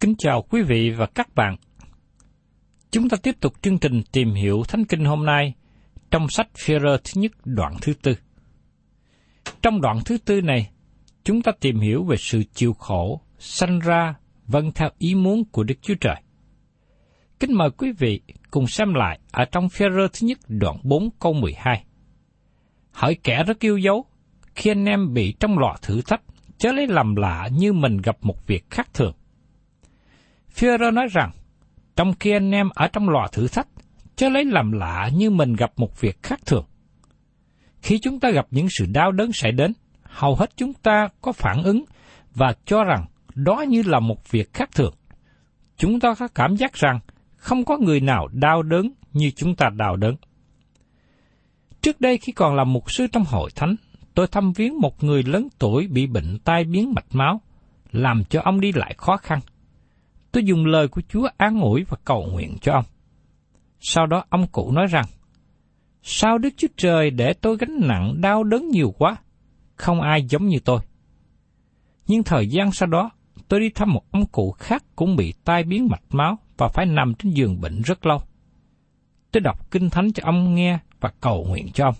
Kính chào quý vị và các bạn. Chúng ta tiếp tục chương trình tìm hiểu Thánh Kinh hôm nay trong sách Führer thứ nhất đoạn thứ tư. Trong đoạn thứ tư này, chúng ta tìm hiểu về sự chịu khổ, sanh ra vâng theo ý muốn của Đức Chúa Trời. Kính mời quý vị cùng xem lại ở trong Führer thứ nhất đoạn 4 câu 12. Hỡi kẻ rất yêu dấu, khi anh em bị trong lọ thử thách, chớ lấy làm lạ như mình gặp một việc khác thường. Führer nói rằng, trong khi anh em ở trong lò thử thách, chớ lấy làm lạ như mình gặp một việc khác thường. Khi chúng ta gặp những sự đau đớn xảy đến, hầu hết chúng ta có phản ứng và cho rằng đó như là một việc khác thường. Chúng ta có cảm giác rằng không có người nào đau đớn như chúng ta đau đớn. Trước đây khi còn là mục sư trong hội thánh, tôi thăm viếng một người lớn tuổi bị bệnh tai biến mạch máu, làm cho ông đi lại khó khăn. Tôi dùng lời của Chúa an ủi và cầu nguyện cho ông. Sau đó ông cụ nói rằng, Sao Đức Chúa Trời để tôi gánh nặng đau đớn nhiều quá? Không ai giống như tôi. Nhưng thời gian sau đó, tôi đi thăm một ông cụ khác cũng bị tai biến mạch máu và phải nằm trên giường bệnh rất lâu. Tôi đọc kinh thánh cho ông nghe và cầu nguyện cho ông.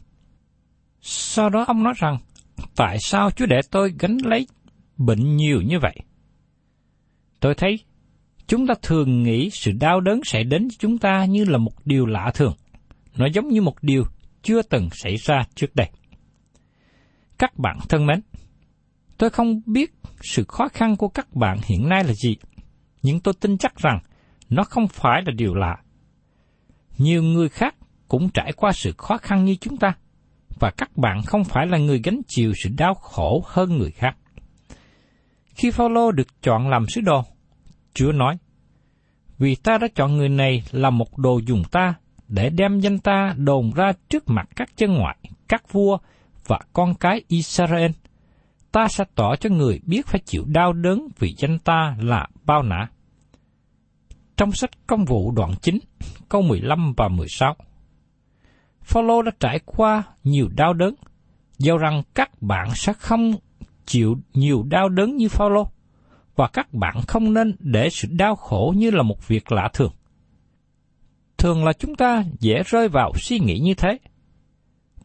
Sau đó ông nói rằng, tại sao Chúa để tôi gánh lấy bệnh nhiều như vậy? Tôi thấy, chúng ta thường nghĩ sự đau đớn sẽ đến với chúng ta như là một điều lạ thường. Nó giống như một điều chưa từng xảy ra trước đây. Các bạn thân mến, tôi không biết sự khó khăn của các bạn hiện nay là gì, nhưng tôi tin chắc rằng nó không phải là điều lạ. Nhiều người khác cũng trải qua sự khó khăn như chúng ta, và các bạn không phải là người gánh chịu sự đau khổ hơn người khác. Khi Phaolô được chọn làm sứ đồ, Chúa nói: Vì ta đã chọn người này là một đồ dùng ta để đem danh ta đồn ra trước mặt các chân ngoại, các vua và con cái Israel. Ta sẽ tỏ cho người biết phải chịu đau đớn vì danh ta là bao nã. Trong sách công vụ đoạn 9, câu 15 và 16. Phaolô đã trải qua nhiều đau đớn, dầu rằng các bạn sẽ không chịu nhiều đau đớn như Phaolô và các bạn không nên để sự đau khổ như là một việc lạ thường. Thường là chúng ta dễ rơi vào suy nghĩ như thế.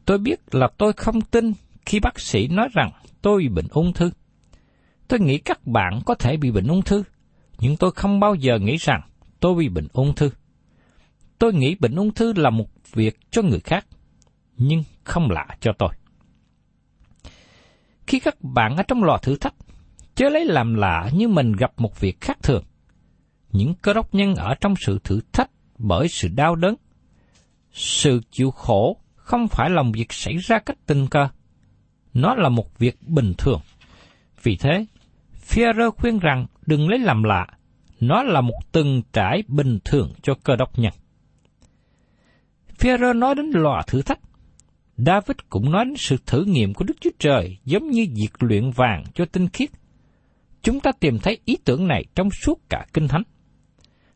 Tôi biết là tôi không tin khi bác sĩ nói rằng tôi bị bệnh ung thư. Tôi nghĩ các bạn có thể bị bệnh ung thư, nhưng tôi không bao giờ nghĩ rằng tôi bị bệnh ung thư. Tôi nghĩ bệnh ung thư là một việc cho người khác, nhưng không lạ cho tôi. Khi các bạn ở trong lò thử thách, chớ lấy làm lạ như mình gặp một việc khác thường. Những cơ đốc nhân ở trong sự thử thách bởi sự đau đớn. Sự chịu khổ không phải là một việc xảy ra cách tình cờ. Nó là một việc bình thường. Vì thế, Führer khuyên rằng đừng lấy làm lạ, nó là một từng trải bình thường cho cơ đốc nhân. Führer nói đến lò thử thách. David cũng nói đến sự thử nghiệm của Đức Chúa Trời giống như việc luyện vàng cho tinh khiết. Chúng ta tìm thấy ý tưởng này trong suốt cả Kinh Thánh.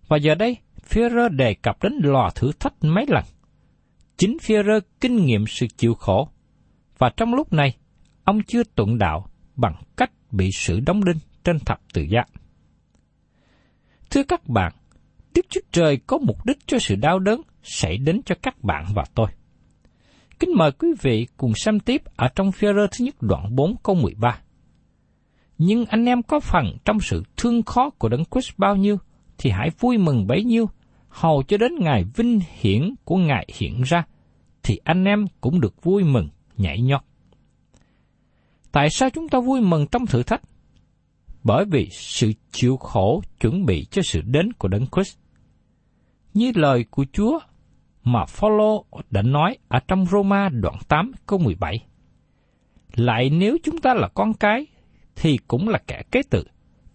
Và giờ đây, Führer đề cập đến lò thử thách mấy lần. Chính Führer kinh nghiệm sự chịu khổ, và trong lúc này, ông chưa tuận đạo bằng cách bị sự đóng đinh trên thập tự giá. Thưa các bạn, Đức Chúa Trời có mục đích cho sự đau đớn xảy đến cho các bạn và tôi. Kính mời quý vị cùng xem tiếp ở trong phía thứ nhất đoạn 4 câu 13. Nhưng anh em có phần trong sự thương khó của Đấng Christ bao nhiêu, thì hãy vui mừng bấy nhiêu, hầu cho đến ngày vinh hiển của Ngài hiện ra, thì anh em cũng được vui mừng, nhảy nhót. Tại sao chúng ta vui mừng trong thử thách? Bởi vì sự chịu khổ chuẩn bị cho sự đến của Đấng Christ. Như lời của Chúa mà Phaolô đã nói ở trong Roma đoạn 8 câu 17. Lại nếu chúng ta là con cái, thì cũng là kẻ kế tự,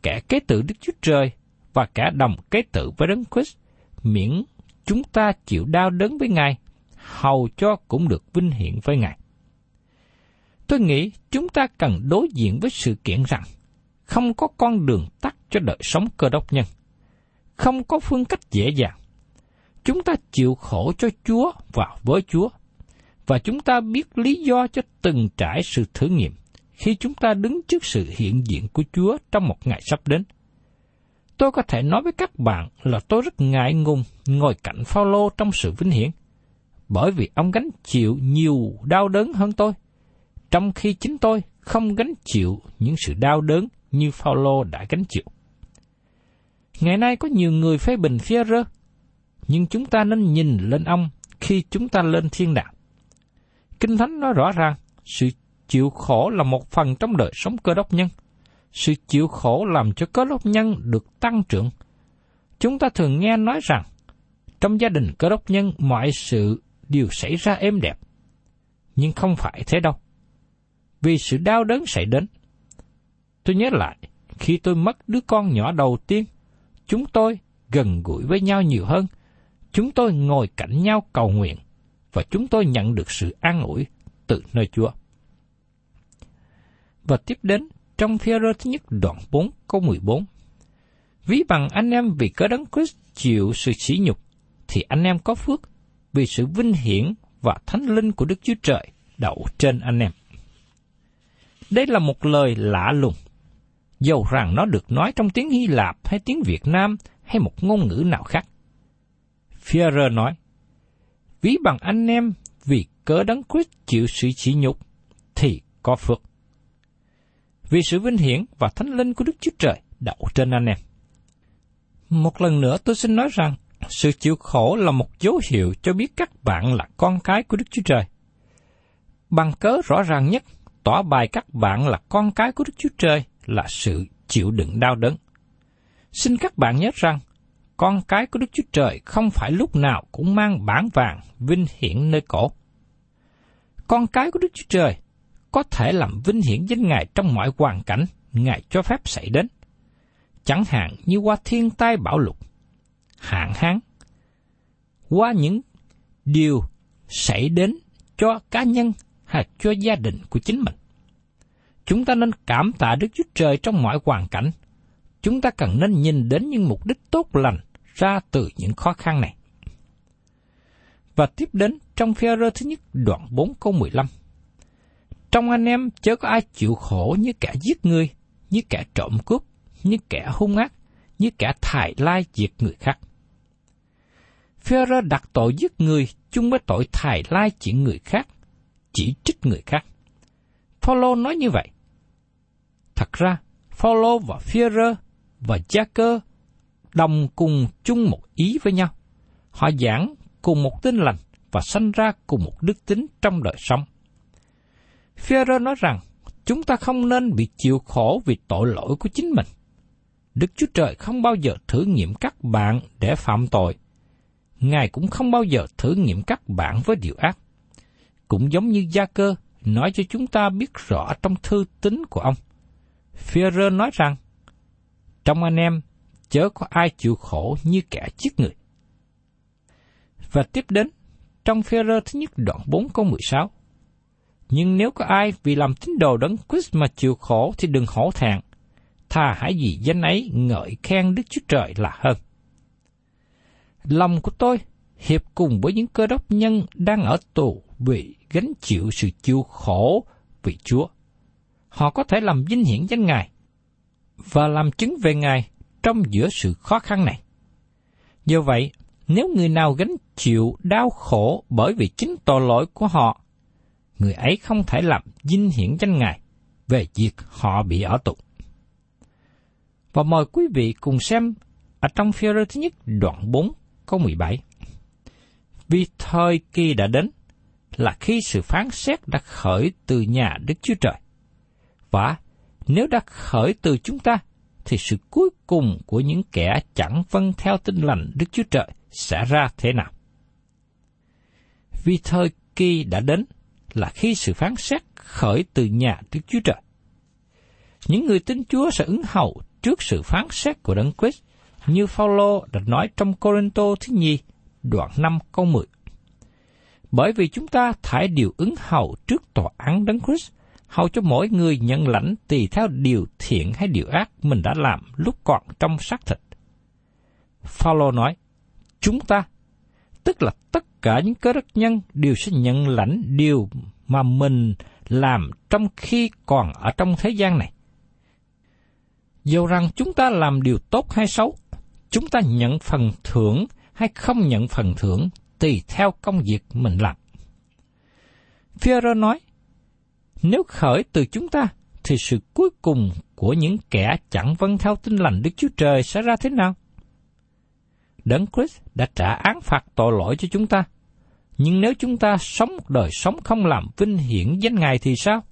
kẻ kế tự Đức Chúa Trời và kẻ đồng kế tự với Đấng Christ, miễn chúng ta chịu đau đớn với Ngài, hầu cho cũng được vinh hiển với Ngài. Tôi nghĩ chúng ta cần đối diện với sự kiện rằng không có con đường tắt cho đời sống cơ đốc nhân, không có phương cách dễ dàng. Chúng ta chịu khổ cho Chúa và với Chúa, và chúng ta biết lý do cho từng trải sự thử nghiệm khi chúng ta đứng trước sự hiện diện của Chúa trong một ngày sắp đến. Tôi có thể nói với các bạn là tôi rất ngại ngùng ngồi cạnh Phaolô trong sự vinh hiển, bởi vì ông gánh chịu nhiều đau đớn hơn tôi trong khi chính tôi không gánh chịu những sự đau đớn như Phaolô đã gánh chịu. Ngày nay có nhiều người phê bình phía rơ, nhưng chúng ta nên nhìn lên ông khi chúng ta lên thiên đàng. Kinh Thánh nói rõ ràng, sự chịu khổ là một phần trong đời sống cơ đốc nhân. Sự chịu khổ làm cho cơ đốc nhân được tăng trưởng. Chúng ta thường nghe nói rằng, trong gia đình cơ đốc nhân mọi sự đều xảy ra êm đẹp. Nhưng không phải thế đâu vì sự đau đớn xảy đến. Tôi nhớ lại, khi tôi mất đứa con nhỏ đầu tiên, chúng tôi gần gũi với nhau nhiều hơn, chúng tôi ngồi cạnh nhau cầu nguyện, và chúng tôi nhận được sự an ủi từ nơi Chúa. Và tiếp đến, trong phía rơ thứ nhất đoạn 4 câu 14. Ví bằng anh em vì cớ đấng Christ chịu sự sỉ nhục, thì anh em có phước vì sự vinh hiển và thánh linh của Đức Chúa Trời đậu trên anh em. Đây là một lời lạ lùng. Dầu rằng nó được nói trong tiếng Hy Lạp hay tiếng Việt Nam hay một ngôn ngữ nào khác. Führer nói, Ví bằng anh em vì cớ đấng Christ chịu sự chỉ nhục, thì có phước. Vì sự vinh hiển và thánh linh của Đức Chúa Trời đậu trên anh em. Một lần nữa tôi xin nói rằng, sự chịu khổ là một dấu hiệu cho biết các bạn là con cái của Đức Chúa Trời. Bằng cớ rõ ràng nhất tỏ bài các bạn là con cái của Đức Chúa Trời là sự chịu đựng đau đớn. Xin các bạn nhớ rằng, con cái của Đức Chúa Trời không phải lúc nào cũng mang bản vàng vinh hiển nơi cổ. Con cái của Đức Chúa Trời có thể làm vinh hiển danh Ngài trong mọi hoàn cảnh Ngài cho phép xảy đến. Chẳng hạn như qua thiên tai bão lụt, hạn hán, qua những điều xảy đến cho cá nhân hay cho gia đình của chính mình. Chúng ta nên cảm tạ Đức Chúa Trời trong mọi hoàn cảnh. Chúng ta cần nên nhìn đến những mục đích tốt lành ra từ những khó khăn này. Và tiếp đến trong phi rơ thứ nhất đoạn 4 câu 15. Trong anh em chớ có ai chịu khổ như kẻ giết người, như kẻ trộm cướp, như kẻ hung ác, như kẻ thải lai diệt người khác. Phêrô đặt tội giết người chung với tội thải lai chuyện người khác chỉ trích người khác. Phaolô nói như vậy. Thật ra, Phaolô và Führer và Jacker đồng cùng chung một ý với nhau. Họ giảng cùng một tin lành và sanh ra cùng một đức tính trong đời sống. Phêrô nói rằng chúng ta không nên bị chịu khổ vì tội lỗi của chính mình. Đức Chúa Trời không bao giờ thử nghiệm các bạn để phạm tội. Ngài cũng không bao giờ thử nghiệm các bạn với điều ác. Cũng giống như Gia Cơ nói cho chúng ta biết rõ trong thư tín của ông. Führer nói rằng, trong anh em chớ có ai chịu khổ như kẻ giết người. Và tiếp đến, trong Führer thứ nhất đoạn 4 câu 16, nhưng nếu có ai vì làm tín đồ đấng Christ mà chịu khổ thì đừng hổ thẹn, thà hãy vì danh ấy ngợi khen Đức Chúa Trời là hơn. Lòng của tôi hiệp cùng với những cơ đốc nhân đang ở tù vì gánh chịu sự chịu khổ vì Chúa. Họ có thể làm vinh hiển danh Ngài và làm chứng về Ngài trong giữa sự khó khăn này. Do vậy, nếu người nào gánh chịu đau khổ bởi vì chính tội lỗi của họ, người ấy không thể làm vinh hiển danh Ngài về việc họ bị ở tù. Và mời quý vị cùng xem ở trong phía thứ nhất đoạn 4 câu 17. Vì thời kỳ đã đến, là khi sự phán xét đã khởi từ nhà Đức Chúa Trời. Và nếu đã khởi từ chúng ta, thì sự cuối cùng của những kẻ chẳng vâng theo tinh lành Đức Chúa Trời sẽ ra thế nào? Vì thời kỳ đã đến là khi sự phán xét khởi từ nhà Đức Chúa Trời. Những người tin Chúa sẽ ứng hậu trước sự phán xét của Đấng Christ, như Phaolô đã nói trong Corinto thứ nhì, đoạn 5 câu 10 bởi vì chúng ta thải điều ứng hầu trước tòa án đấng Christ, hầu cho mỗi người nhận lãnh tùy theo điều thiện hay điều ác mình đã làm lúc còn trong xác thịt. Phaolô nói, chúng ta, tức là tất cả những cơ đốc nhân đều sẽ nhận lãnh điều mà mình làm trong khi còn ở trong thế gian này. Dù rằng chúng ta làm điều tốt hay xấu, chúng ta nhận phần thưởng hay không nhận phần thưởng tùy theo công việc mình làm. Führer nói, nếu khởi từ chúng ta, thì sự cuối cùng của những kẻ chẳng vâng theo tinh lành Đức Chúa Trời sẽ ra thế nào? Đấng Christ đã trả án phạt tội lỗi cho chúng ta. Nhưng nếu chúng ta sống một đời sống không làm vinh hiển danh Ngài thì sao?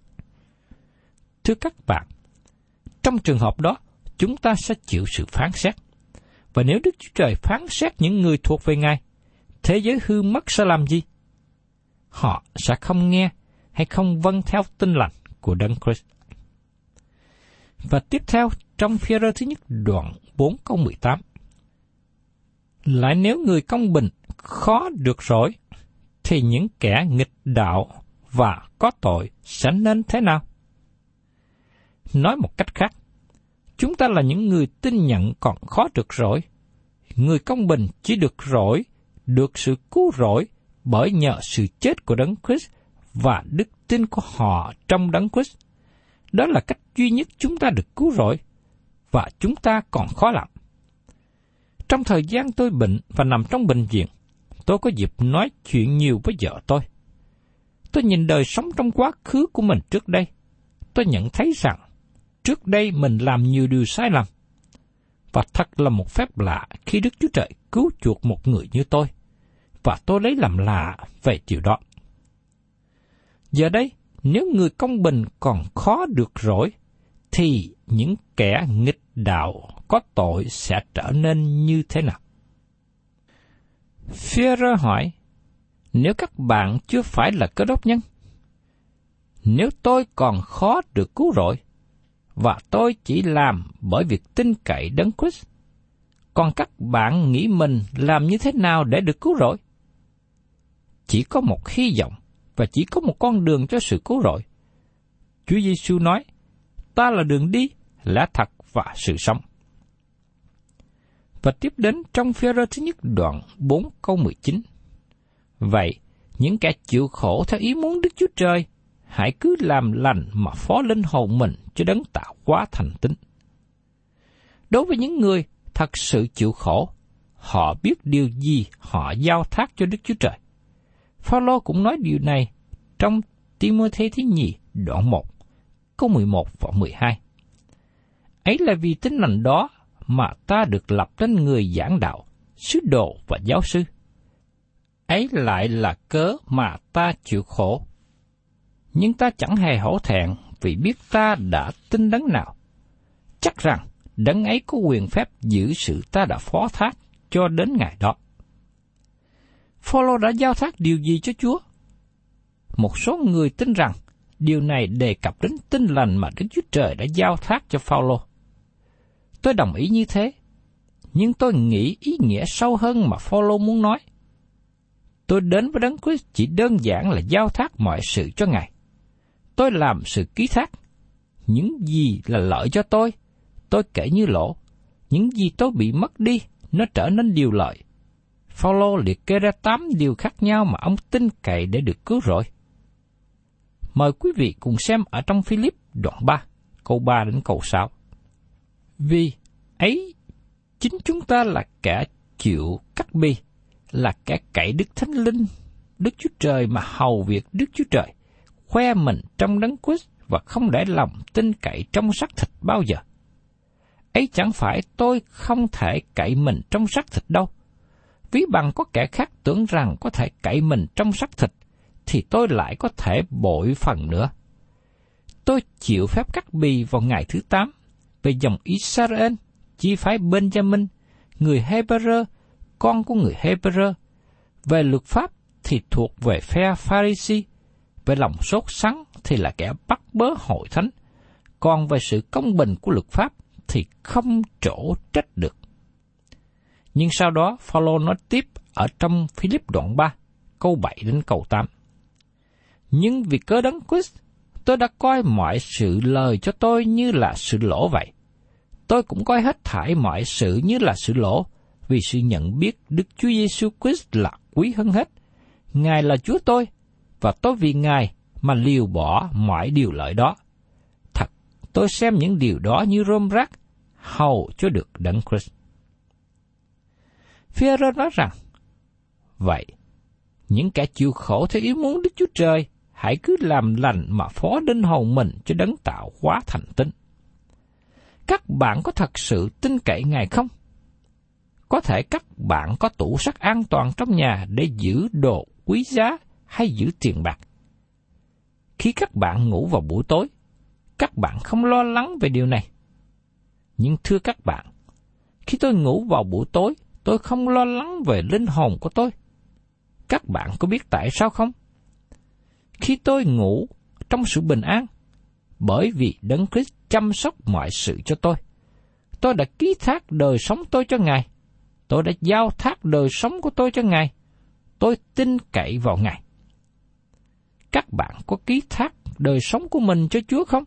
Thưa các bạn, trong trường hợp đó, chúng ta sẽ chịu sự phán xét. Và nếu Đức Chúa Trời phán xét những người thuộc về Ngài, thế giới hư mất sẽ làm gì? Họ sẽ không nghe hay không vâng theo tinh lành của Đấng Christ. Và tiếp theo trong phía thứ nhất đoạn 4 câu 18. Lại nếu người công bình khó được rỗi, thì những kẻ nghịch đạo và có tội sẽ nên thế nào? Nói một cách khác, chúng ta là những người tin nhận còn khó được rỗi. Người công bình chỉ được rỗi được sự cứu rỗi bởi nhờ sự chết của Đấng Christ và đức tin của họ trong Đấng Christ. Đó là cách duy nhất chúng ta được cứu rỗi, và chúng ta còn khó làm. Trong thời gian tôi bệnh và nằm trong bệnh viện, tôi có dịp nói chuyện nhiều với vợ tôi. Tôi nhìn đời sống trong quá khứ của mình trước đây. Tôi nhận thấy rằng, trước đây mình làm nhiều điều sai lầm. Và thật là một phép lạ khi Đức Chúa Trời cứu chuộc một người như tôi và tôi lấy làm lạ về điều đó. Giờ đây, nếu người công bình còn khó được rỗi, thì những kẻ nghịch đạo có tội sẽ trở nên như thế nào? Führer hỏi, nếu các bạn chưa phải là cơ đốc nhân, nếu tôi còn khó được cứu rỗi, và tôi chỉ làm bởi việc tin cậy đấng Christ, còn các bạn nghĩ mình làm như thế nào để được cứu rỗi? chỉ có một hy vọng và chỉ có một con đường cho sự cứu rỗi. Chúa Giêsu nói, ta là đường đi, lẽ thật và sự sống. Và tiếp đến trong phía rơ thứ nhất đoạn 4 câu 19. Vậy, những kẻ chịu khổ theo ý muốn Đức Chúa Trời, hãy cứ làm lành mà phó linh hồn mình cho đấng tạo quá thành tính. Đối với những người thật sự chịu khổ, họ biết điều gì họ giao thác cho Đức Chúa Trời. Phaolô cũng nói điều này trong Timôthê thứ nhì đoạn 1, câu 11 và 12. Ấy là vì tính lành đó mà ta được lập đến người giảng đạo, sứ đồ và giáo sư. Ấy lại là cớ mà ta chịu khổ. Nhưng ta chẳng hề hổ thẹn vì biết ta đã tin đấng nào. Chắc rằng đấng ấy có quyền phép giữ sự ta đã phó thác cho đến ngày đó. Phaolô đã giao thác điều gì cho Chúa? Một số người tin rằng điều này đề cập đến tinh lành mà Đức Chúa Trời đã giao thác cho Phaolô. Tôi đồng ý như thế, nhưng tôi nghĩ ý nghĩa sâu hơn mà Phaolô muốn nói. Tôi đến với Đấng Christ chỉ đơn giản là giao thác mọi sự cho Ngài. Tôi làm sự ký thác. Những gì là lợi cho tôi, tôi kể như lỗ. Những gì tôi bị mất đi, nó trở nên điều lợi. Phaolô liệt kê ra tám điều khác nhau mà ông tin cậy để được cứu rỗi. Mời quý vị cùng xem ở trong Philip đoạn 3, câu 3 đến câu 6. Vì ấy chính chúng ta là kẻ chịu cắt bi, là kẻ cậy Đức Thánh Linh, Đức Chúa Trời mà hầu việc Đức Chúa Trời, khoe mình trong đấng Christ và không để lòng tin cậy trong xác thịt bao giờ. Ấy chẳng phải tôi không thể cậy mình trong xác thịt đâu. Ví bằng có kẻ khác tưởng rằng có thể cậy mình trong xác thịt, thì tôi lại có thể bội phần nữa. Tôi chịu phép cắt bì vào ngày thứ tám về dòng Israel, chi phái Benjamin, người Hebrew, con của người Hebrew. Về luật pháp thì thuộc về phe Pharisee, về lòng sốt sắng thì là kẻ bắt bớ hội thánh, còn về sự công bình của luật pháp thì không chỗ trách được. Nhưng sau đó Phaolô nói tiếp ở trong Philip đoạn 3, câu 7 đến câu 8. Nhưng vì cớ đấng Christ, tôi đã coi mọi sự lời cho tôi như là sự lỗ vậy. Tôi cũng coi hết thải mọi sự như là sự lỗ, vì sự nhận biết Đức Chúa Giêsu Christ là quý hơn hết. Ngài là Chúa tôi, và tôi vì Ngài mà liều bỏ mọi điều lợi đó. Thật, tôi xem những điều đó như rôm rác, hầu cho được đấng Christ. Phía nói rằng, vậy, những kẻ chịu khổ theo ý muốn Đức Chúa Trời hãy cứ làm lành mà phó đinh hồn mình cho đấng tạo hóa thành tinh. Các bạn có thật sự tin cậy Ngài không? Có thể các bạn có tủ sắt an toàn trong nhà để giữ đồ quý giá hay giữ tiền bạc. Khi các bạn ngủ vào buổi tối, các bạn không lo lắng về điều này. Nhưng thưa các bạn, khi tôi ngủ vào buổi tối, tôi không lo lắng về linh hồn của tôi. Các bạn có biết tại sao không? Khi tôi ngủ trong sự bình an, bởi vì Đấng Christ chăm sóc mọi sự cho tôi. Tôi đã ký thác đời sống tôi cho Ngài. Tôi đã giao thác đời sống của tôi cho Ngài. Tôi tin cậy vào Ngài. Các bạn có ký thác đời sống của mình cho Chúa không?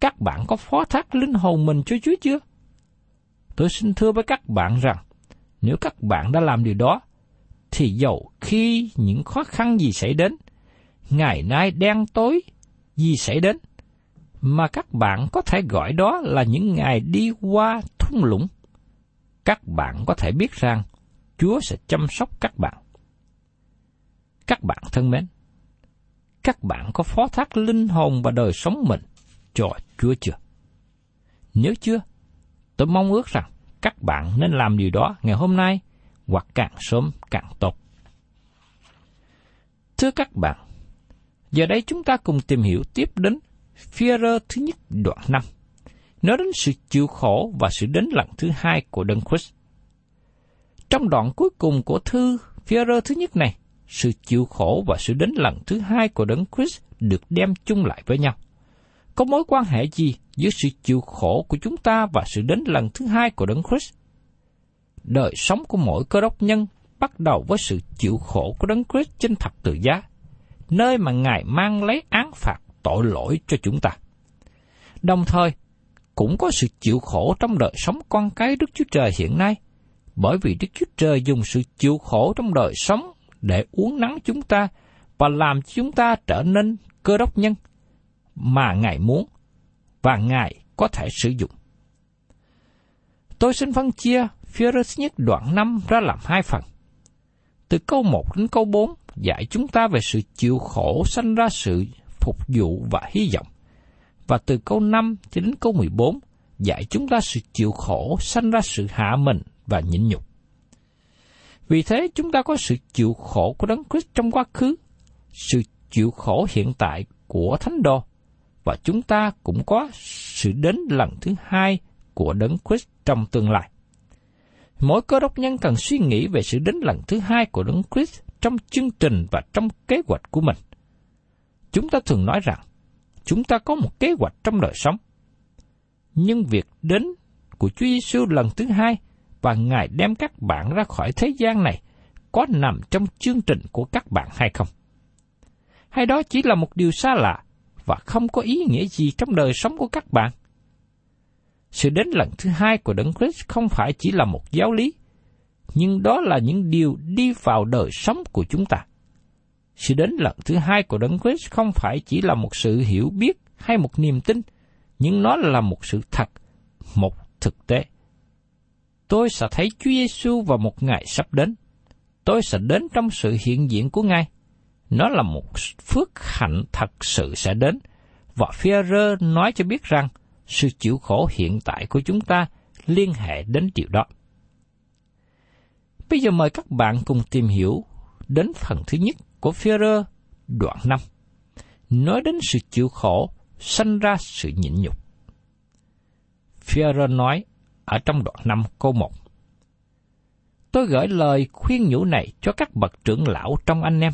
Các bạn có phó thác linh hồn mình cho Chúa chưa? Tôi xin thưa với các bạn rằng, nếu các bạn đã làm điều đó, thì dầu khi những khó khăn gì xảy đến, ngày nay đen tối gì xảy đến, mà các bạn có thể gọi đó là những ngày đi qua thung lũng. Các bạn có thể biết rằng Chúa sẽ chăm sóc các bạn. Các bạn thân mến, các bạn có phó thác linh hồn và đời sống mình cho Chúa chưa? Nếu chưa, tôi mong ước rằng các bạn nên làm điều đó ngày hôm nay hoặc càng sớm càng tốt. Thưa các bạn, Giờ đây chúng ta cùng tìm hiểu tiếp đến phía thứ nhất đoạn 5. Nói đến sự chịu khổ và sự đến lần thứ hai của Đấng Christ. Trong đoạn cuối cùng của thư phía thứ nhất này, sự chịu khổ và sự đến lần thứ hai của Đấng Christ được đem chung lại với nhau. Có mối quan hệ gì giữa sự chịu khổ của chúng ta và sự đến lần thứ hai của Đấng Christ? Đời sống của mỗi cơ đốc nhân bắt đầu với sự chịu khổ của Đấng Christ trên thập tự giá nơi mà Ngài mang lấy án phạt tội lỗi cho chúng ta. Đồng thời, cũng có sự chịu khổ trong đời sống con cái Đức Chúa Trời hiện nay, bởi vì Đức Chúa Trời dùng sự chịu khổ trong đời sống để uống nắng chúng ta và làm cho chúng ta trở nên cơ đốc nhân mà Ngài muốn và Ngài có thể sử dụng. Tôi xin phân chia phía nhất đoạn 5 ra làm hai phần. Từ câu 1 đến câu 4 dạy chúng ta về sự chịu khổ sanh ra sự phục vụ và hy vọng. Và từ câu 5 cho đến câu 14 dạy chúng ta sự chịu khổ, sanh ra sự hạ mình và nhịn nhục. Vì thế chúng ta có sự chịu khổ của Đấng Christ trong quá khứ, sự chịu khổ hiện tại của Thánh Đồ, và chúng ta cũng có sự đến lần thứ hai của Đấng Christ trong tương lai. Mỗi cơ đốc nhân cần suy nghĩ về sự đến lần thứ hai của Đấng Christ trong chương trình và trong kế hoạch của mình. Chúng ta thường nói rằng, chúng ta có một kế hoạch trong đời sống. Nhưng việc đến của Chúa Giêsu lần thứ hai và Ngài đem các bạn ra khỏi thế gian này có nằm trong chương trình của các bạn hay không? Hay đó chỉ là một điều xa lạ và không có ý nghĩa gì trong đời sống của các bạn? Sự đến lần thứ hai của Đấng Christ không phải chỉ là một giáo lý, nhưng đó là những điều đi vào đời sống của chúng ta. Sự đến lần thứ hai của Đấng Christ không phải chỉ là một sự hiểu biết hay một niềm tin, nhưng nó là một sự thật, một thực tế. Tôi sẽ thấy Chúa Giêsu vào một ngày sắp đến. Tôi sẽ đến trong sự hiện diện của Ngài. Nó là một phước hạnh thật sự sẽ đến. Và Führer nói cho biết rằng sự chịu khổ hiện tại của chúng ta liên hệ đến điều đó. Bây giờ mời các bạn cùng tìm hiểu đến phần thứ nhất của Führer đoạn 5. Nói đến sự chịu khổ, sanh ra sự nhịn nhục. Führer nói ở trong đoạn 5 câu 1. Tôi gửi lời khuyên nhủ này cho các bậc trưởng lão trong anh em.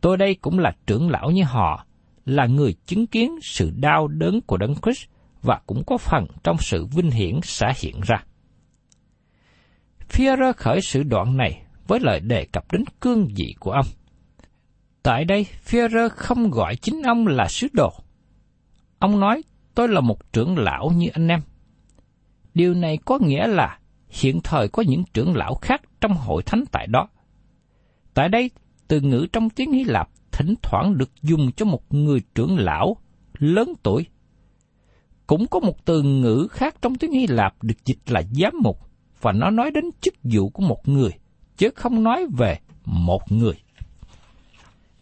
Tôi đây cũng là trưởng lão như họ, là người chứng kiến sự đau đớn của Đấng Christ và cũng có phần trong sự vinh hiển sẽ hiện ra. Führer khởi sự đoạn này với lời đề cập đến cương vị của ông. Tại đây, Führer không gọi chính ông là sứ đồ. Ông nói, tôi là một trưởng lão như anh em. Điều này có nghĩa là hiện thời có những trưởng lão khác trong hội thánh tại đó. Tại đây, từ ngữ trong tiếng Hy Lạp thỉnh thoảng được dùng cho một người trưởng lão lớn tuổi. Cũng có một từ ngữ khác trong tiếng Hy Lạp được dịch là giám mục, và nó nói đến chức vụ của một người, chứ không nói về một người.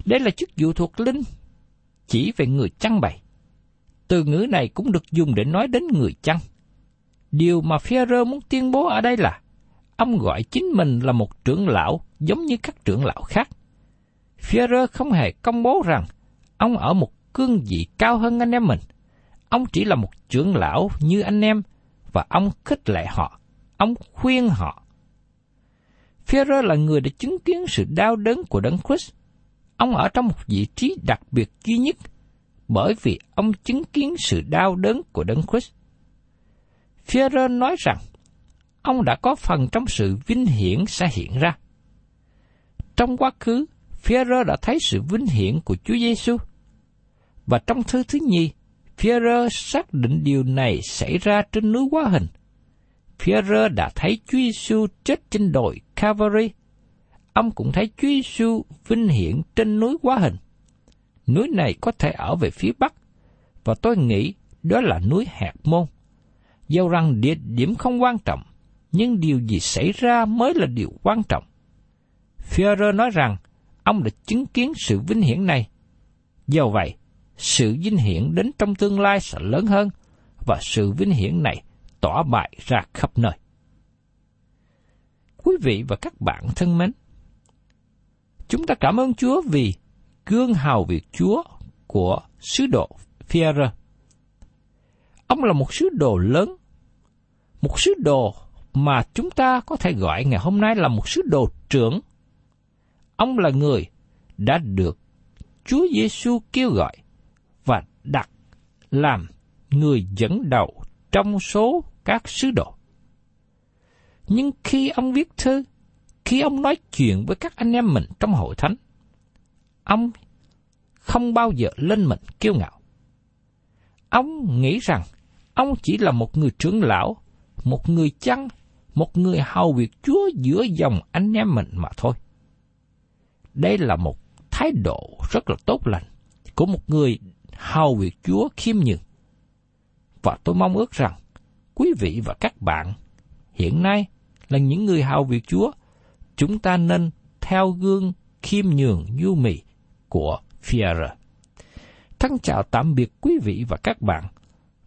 Đây là chức vụ thuộc linh, chỉ về người chăn bày. Từ ngữ này cũng được dùng để nói đến người chăn. Điều mà Führer muốn tuyên bố ở đây là, ông gọi chính mình là một trưởng lão giống như các trưởng lão khác. Führer không hề công bố rằng ông ở một cương vị cao hơn anh em mình. Ông chỉ là một trưởng lão như anh em và ông khích lệ họ, ông khuyên họ. Phêrô là người đã chứng kiến sự đau đớn của Đấng Christ. Ông ở trong một vị trí đặc biệt duy nhất bởi vì ông chứng kiến sự đau đớn của Đấng Christ. Phêrô nói rằng, ông đã có phần trong sự vinh hiển sẽ hiện ra. Trong quá khứ, Phêrô đã thấy sự vinh hiển của Chúa Giêsu. Và trong thư thứ nhì, Phêrô xác định điều này xảy ra trên núi Quá Hình. Pierre đã thấy Chúa Giêsu chết trên đồi Calvary. Ông cũng thấy Chúa Giêsu vinh hiển trên núi Quá Hình. Núi này có thể ở về phía bắc, và tôi nghĩ đó là núi Hạt Môn. Dẫu rằng địa điểm không quan trọng, nhưng điều gì xảy ra mới là điều quan trọng. Führer nói rằng ông đã chứng kiến sự vinh hiển này. Do vậy, sự vinh hiển đến trong tương lai sẽ lớn hơn và sự vinh hiển này tỏa bại ra khắp nơi. Quý vị và các bạn thân mến, chúng ta cảm ơn Chúa vì gương hào việc Chúa của sứ đồ Pierre. Ông là một sứ đồ lớn, một sứ đồ mà chúng ta có thể gọi ngày hôm nay là một sứ đồ trưởng. Ông là người đã được Chúa Giêsu kêu gọi và đặt làm người dẫn đầu trong số các sứ đồ. Nhưng khi ông viết thư, khi ông nói chuyện với các anh em mình trong hội thánh, ông không bao giờ lên mình kiêu ngạo. Ông nghĩ rằng ông chỉ là một người trưởng lão, một người chăn, một người hầu việc Chúa giữa dòng anh em mình mà thôi. Đây là một thái độ rất là tốt lành của một người hầu việc Chúa khiêm nhường. Và tôi mong ước rằng quý vị và các bạn hiện nay là những người hào việc Chúa, chúng ta nên theo gương khiêm nhường nhu mì của Führer. Thân chào tạm biệt quý vị và các bạn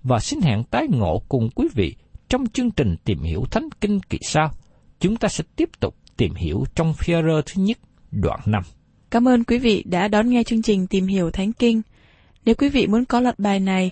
và xin hẹn tái ngộ cùng quý vị trong chương trình tìm hiểu Thánh Kinh kỳ sau. Chúng ta sẽ tiếp tục tìm hiểu trong Führer thứ nhất, đoạn 5. Cảm ơn quý vị đã đón nghe chương trình Tìm hiểu Thánh Kinh. Nếu quý vị muốn có loạt bài này,